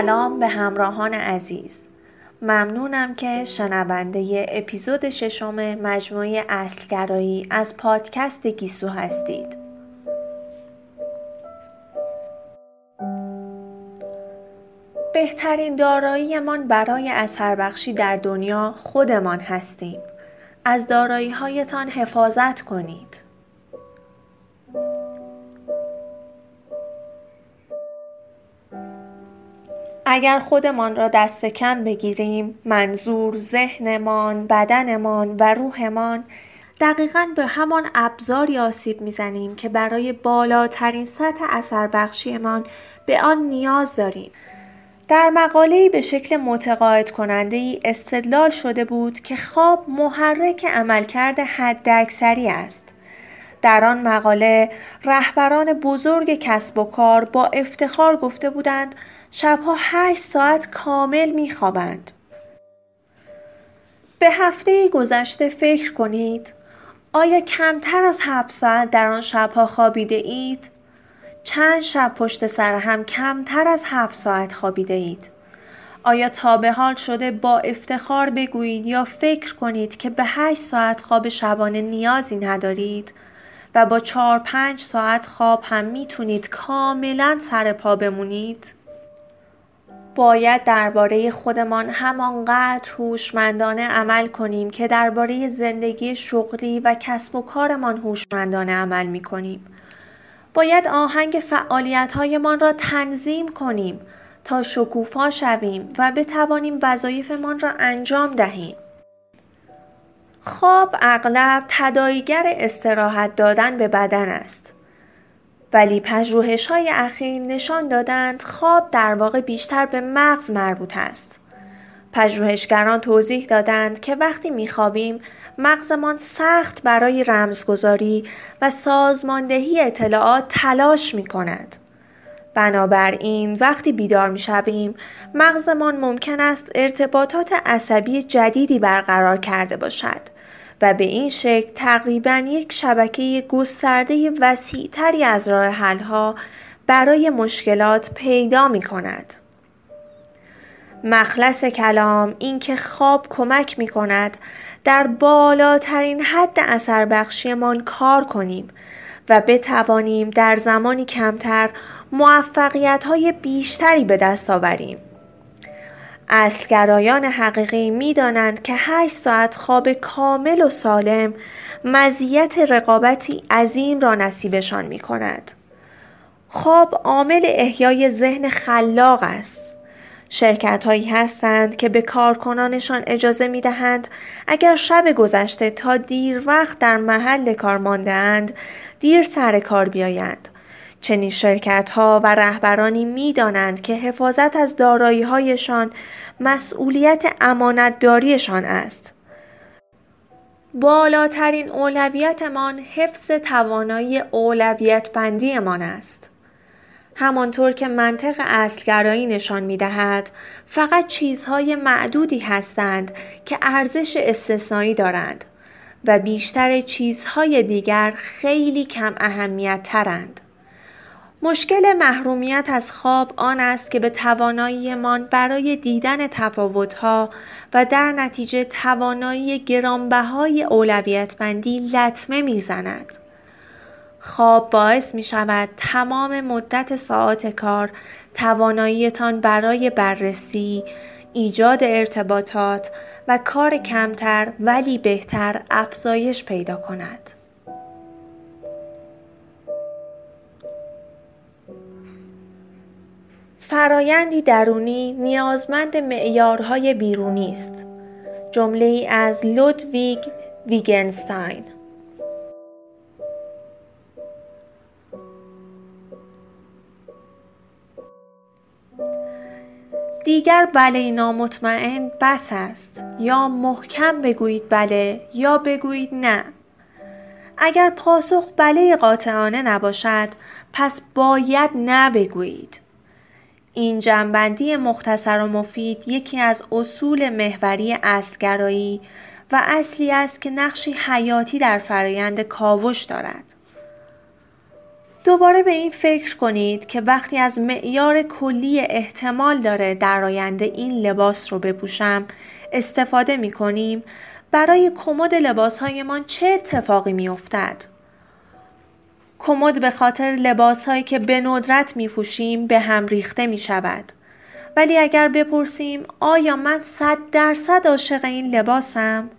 سلام به همراهان عزیز. ممنونم که شنونده اپیزود ششم مجموعه اصلگرایی از پادکست گیسو هستید. بهترین داراییمان برای اثر بخشی در دنیا خودمان هستیم. از دارایی هایتان حفاظت کنید. اگر خودمان را دست کم بگیریم منظور ذهنمان، بدنمان و روحمان دقیقا به همان ابزاری آسیب می‌زنیم که برای بالاترین سطح اثر بخشیمان به آن نیاز داریم. در مقاله‌ای به شکل متقاعد کننده ای استدلال شده بود که خواب محرک عملکرد حداکثری است. در آن مقاله رهبران بزرگ کسب و کار با افتخار گفته بودند شبها هشت ساعت کامل میخوابند. به هفته گذشته فکر کنید آیا کمتر از هفت ساعت در آن شبها خوابیده اید؟ چند شب پشت سر هم کمتر از هفت ساعت خوابیده اید؟ آیا تا به حال شده با افتخار بگویید یا فکر کنید که به هشت ساعت خواب شبانه نیازی ندارید و با چهار پنج ساعت خواب هم می‌تونید کاملا سر پا بمونید؟ باید درباره خودمان همانقدر هوشمندانه عمل کنیم که درباره زندگی شغلی و کسب و کارمان هوشمندانه عمل می کنیم. باید آهنگ فعالیت هایمان را تنظیم کنیم تا شکوفا شویم و بتوانیم وظایفمان را انجام دهیم. خواب اغلب تداییگر استراحت دادن به بدن است. ولی پژوهش های اخیر نشان دادند خواب در واقع بیشتر به مغز مربوط است. پژوهشگران توضیح دادند که وقتی میخوابیم مغزمان سخت برای رمزگذاری و سازماندهی اطلاعات تلاش می کند. بنابراین وقتی بیدار می شویم مغزمان ممکن است ارتباطات عصبی جدیدی برقرار کرده باشد و به این شکل تقریبا یک شبکه گسترده وسیعتری از راه حلها برای مشکلات پیدا می کند. مخلص کلام اینکه خواب کمک می کند در بالاترین حد اثر بخشیمان کار کنیم و بتوانیم در زمانی کمتر موفقیت های بیشتری به دست آوریم. اصلگرایان حقیقی می دانند که 8 ساعت خواب کامل و سالم مزیت رقابتی عظیم را نصیبشان می کند. خواب عامل احیای ذهن خلاق است. شرکت هایی هستند که به کارکنانشان اجازه می دهند اگر شب گذشته تا دیر وقت در محل کار ماندهاند دیر سر کار بیایند چنین شرکت ها و رهبرانی می دانند که حفاظت از دارایی هایشان مسئولیت امانتداریشان است. بالاترین اولویتمان حفظ توانایی اولویت بندیمان است. همانطور که منطق اصلگرایی نشان می دهد فقط چیزهای معدودی هستند که ارزش استثنایی دارند و بیشتر چیزهای دیگر خیلی کم اهمیت ترند. مشکل محرومیت از خواب آن است که به تواناییمان برای دیدن تفاوتها و در نتیجه توانایی گرانبهای اولویت بندی لطمه می‌زند. خواب باعث می شود تمام مدت ساعت کار تواناییتان برای بررسی، ایجاد ارتباطات و کار کمتر ولی بهتر افزایش پیدا کند. فرایندی درونی نیازمند معیارهای بیرونی است. جمله ای از لودویگ ویگنستاین. دیگر بله نامطمئن بس است. یا محکم بگویید بله یا بگویید نه. اگر پاسخ بله قاطعانه نباشد پس باید نه بگویید. این جنبندی مختصر و مفید یکی از اصول محوری اصلگرایی و اصلی است که نقشی حیاتی در فرایند کاوش دارد. دوباره به این فکر کنید که وقتی از معیار کلی احتمال داره در آینده این لباس رو بپوشم استفاده می کنیم برای کمد لباسهایمان چه اتفاقی می افتد؟ کمد به خاطر لباسهایی که به ندرت می پوشیم به هم ریخته می شود. ولی اگر بپرسیم آیا من صد درصد عاشق این لباسم؟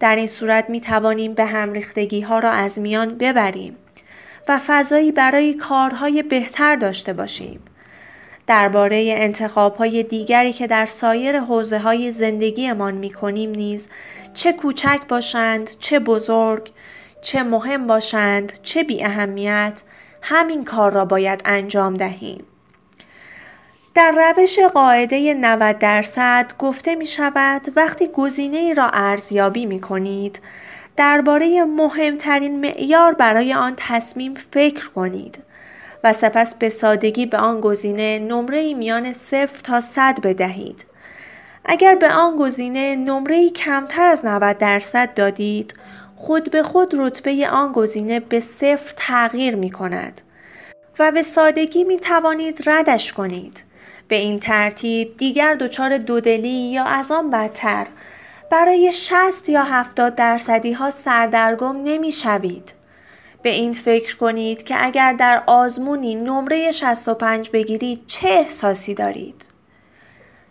در این صورت می توانیم به هم ریختگی ها را از میان ببریم و فضایی برای کارهای بهتر داشته باشیم. درباره انتخاب های دیگری که در سایر حوزه های زندگیمان می کنیم نیز چه کوچک باشند چه بزرگ چه مهم باشند چه بی اهمیت همین کار را باید انجام دهیم. در روش قاعده 90 درصد گفته می شود وقتی گزینه ای را ارزیابی می کنید درباره مهمترین معیار برای آن تصمیم فکر کنید و سپس به سادگی به آن گزینه نمره میان صفر تا صد بدهید. اگر به آن گزینه نمره کمتر از 90 درصد دادید خود به خود رتبه آن گزینه به صفر تغییر می کند و به سادگی می توانید ردش کنید. به این ترتیب دیگر دچار دودلی یا از آن بدتر برای 60 یا 70 درصدی ها سردرگم نمی شوید. به این فکر کنید که اگر در آزمونی نمره 65 بگیرید چه احساسی دارید؟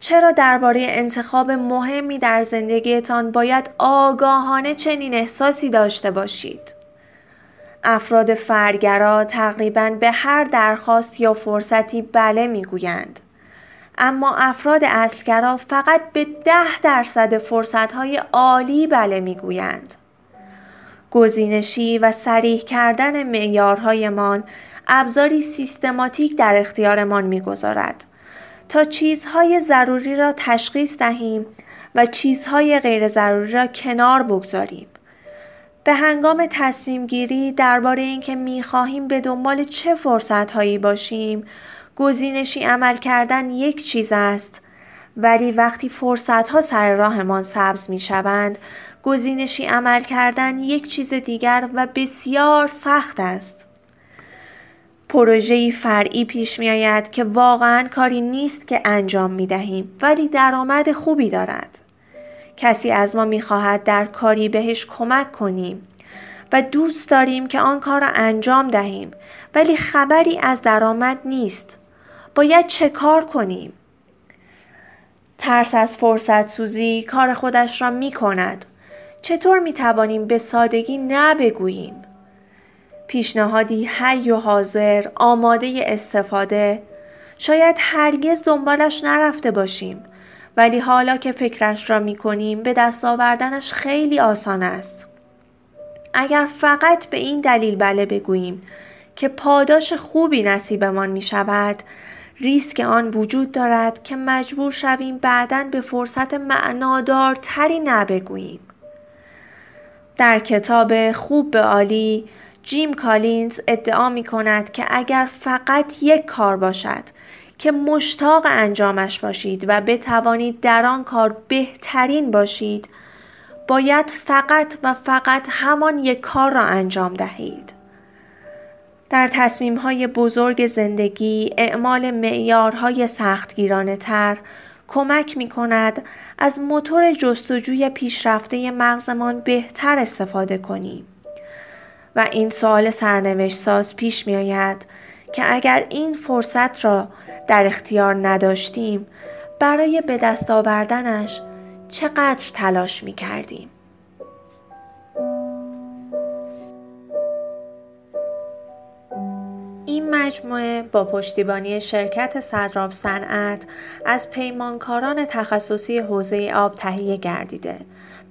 چرا درباره انتخاب مهمی در زندگیتان باید آگاهانه چنین احساسی داشته باشید؟ افراد فرگرا تقریبا به هر درخواست یا فرصتی بله می‌گویند. اما افراد اسکرا فقط به ده درصد فرصتهای عالی بله می‌گویند. گزینشی و سریح کردن معیارهایمان ابزاری سیستماتیک در اختیارمان می‌گذارد تا چیزهای ضروری را تشخیص دهیم و چیزهای غیر ضروری را کنار بگذاریم. به هنگام تصمیم گیری درباره اینکه می خواهیم به دنبال چه فرصت هایی باشیم گزینشی عمل کردن یک چیز است ولی وقتی فرصت ها سر راهمان سبز می شوند گزینشی عمل کردن یک چیز دیگر و بسیار سخت است. پروژه‌ای فرعی پیش می آید که واقعا کاری نیست که انجام می دهیم ولی درآمد خوبی دارد. کسی از ما می خواهد در کاری بهش کمک کنیم و دوست داریم که آن کار را انجام دهیم ولی خبری از درآمد نیست. باید چه کار کنیم؟ ترس از فرصت سوزی کار خودش را می کند. چطور می توانیم به سادگی نه بگوییم؟ پیشنهادی حی و حاضر آماده استفاده شاید هرگز دنبالش نرفته باشیم ولی حالا که فکرش را می کنیم به دست آوردنش خیلی آسان است. اگر فقط به این دلیل بله بگوییم که پاداش خوبی نصیبمان می شود ریسک آن وجود دارد که مجبور شویم بعدا به فرصت معنادارتری نبگوییم. در کتاب خوب به عالی جیم کالینز ادعا می کند که اگر فقط یک کار باشد که مشتاق انجامش باشید و بتوانید در آن کار بهترین باشید باید فقط و فقط همان یک کار را انجام دهید. در تصمیم های بزرگ زندگی اعمال معیارهای سختگیرانه تر کمک می کند از موتور جستجوی پیشرفته مغزمان بهتر استفاده کنیم. و این سوال سرنوشت ساز پیش می آید که اگر این فرصت را در اختیار نداشتیم برای به دست آوردنش چقدر تلاش می کردیم. این مجموعه با پشتیبانی شرکت صدراب صنعت از پیمانکاران تخصصی حوزه آب تهیه گردیده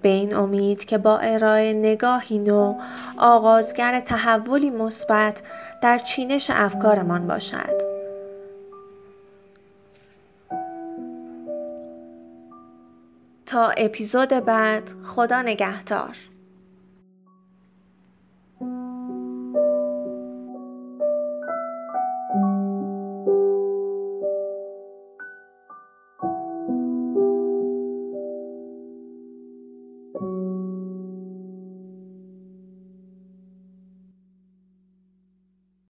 به این امید که با ارائه نگاهی نو آغازگر تحولی مثبت در چینش افکارمان باشد. تا اپیزود بعد خدا نگهدار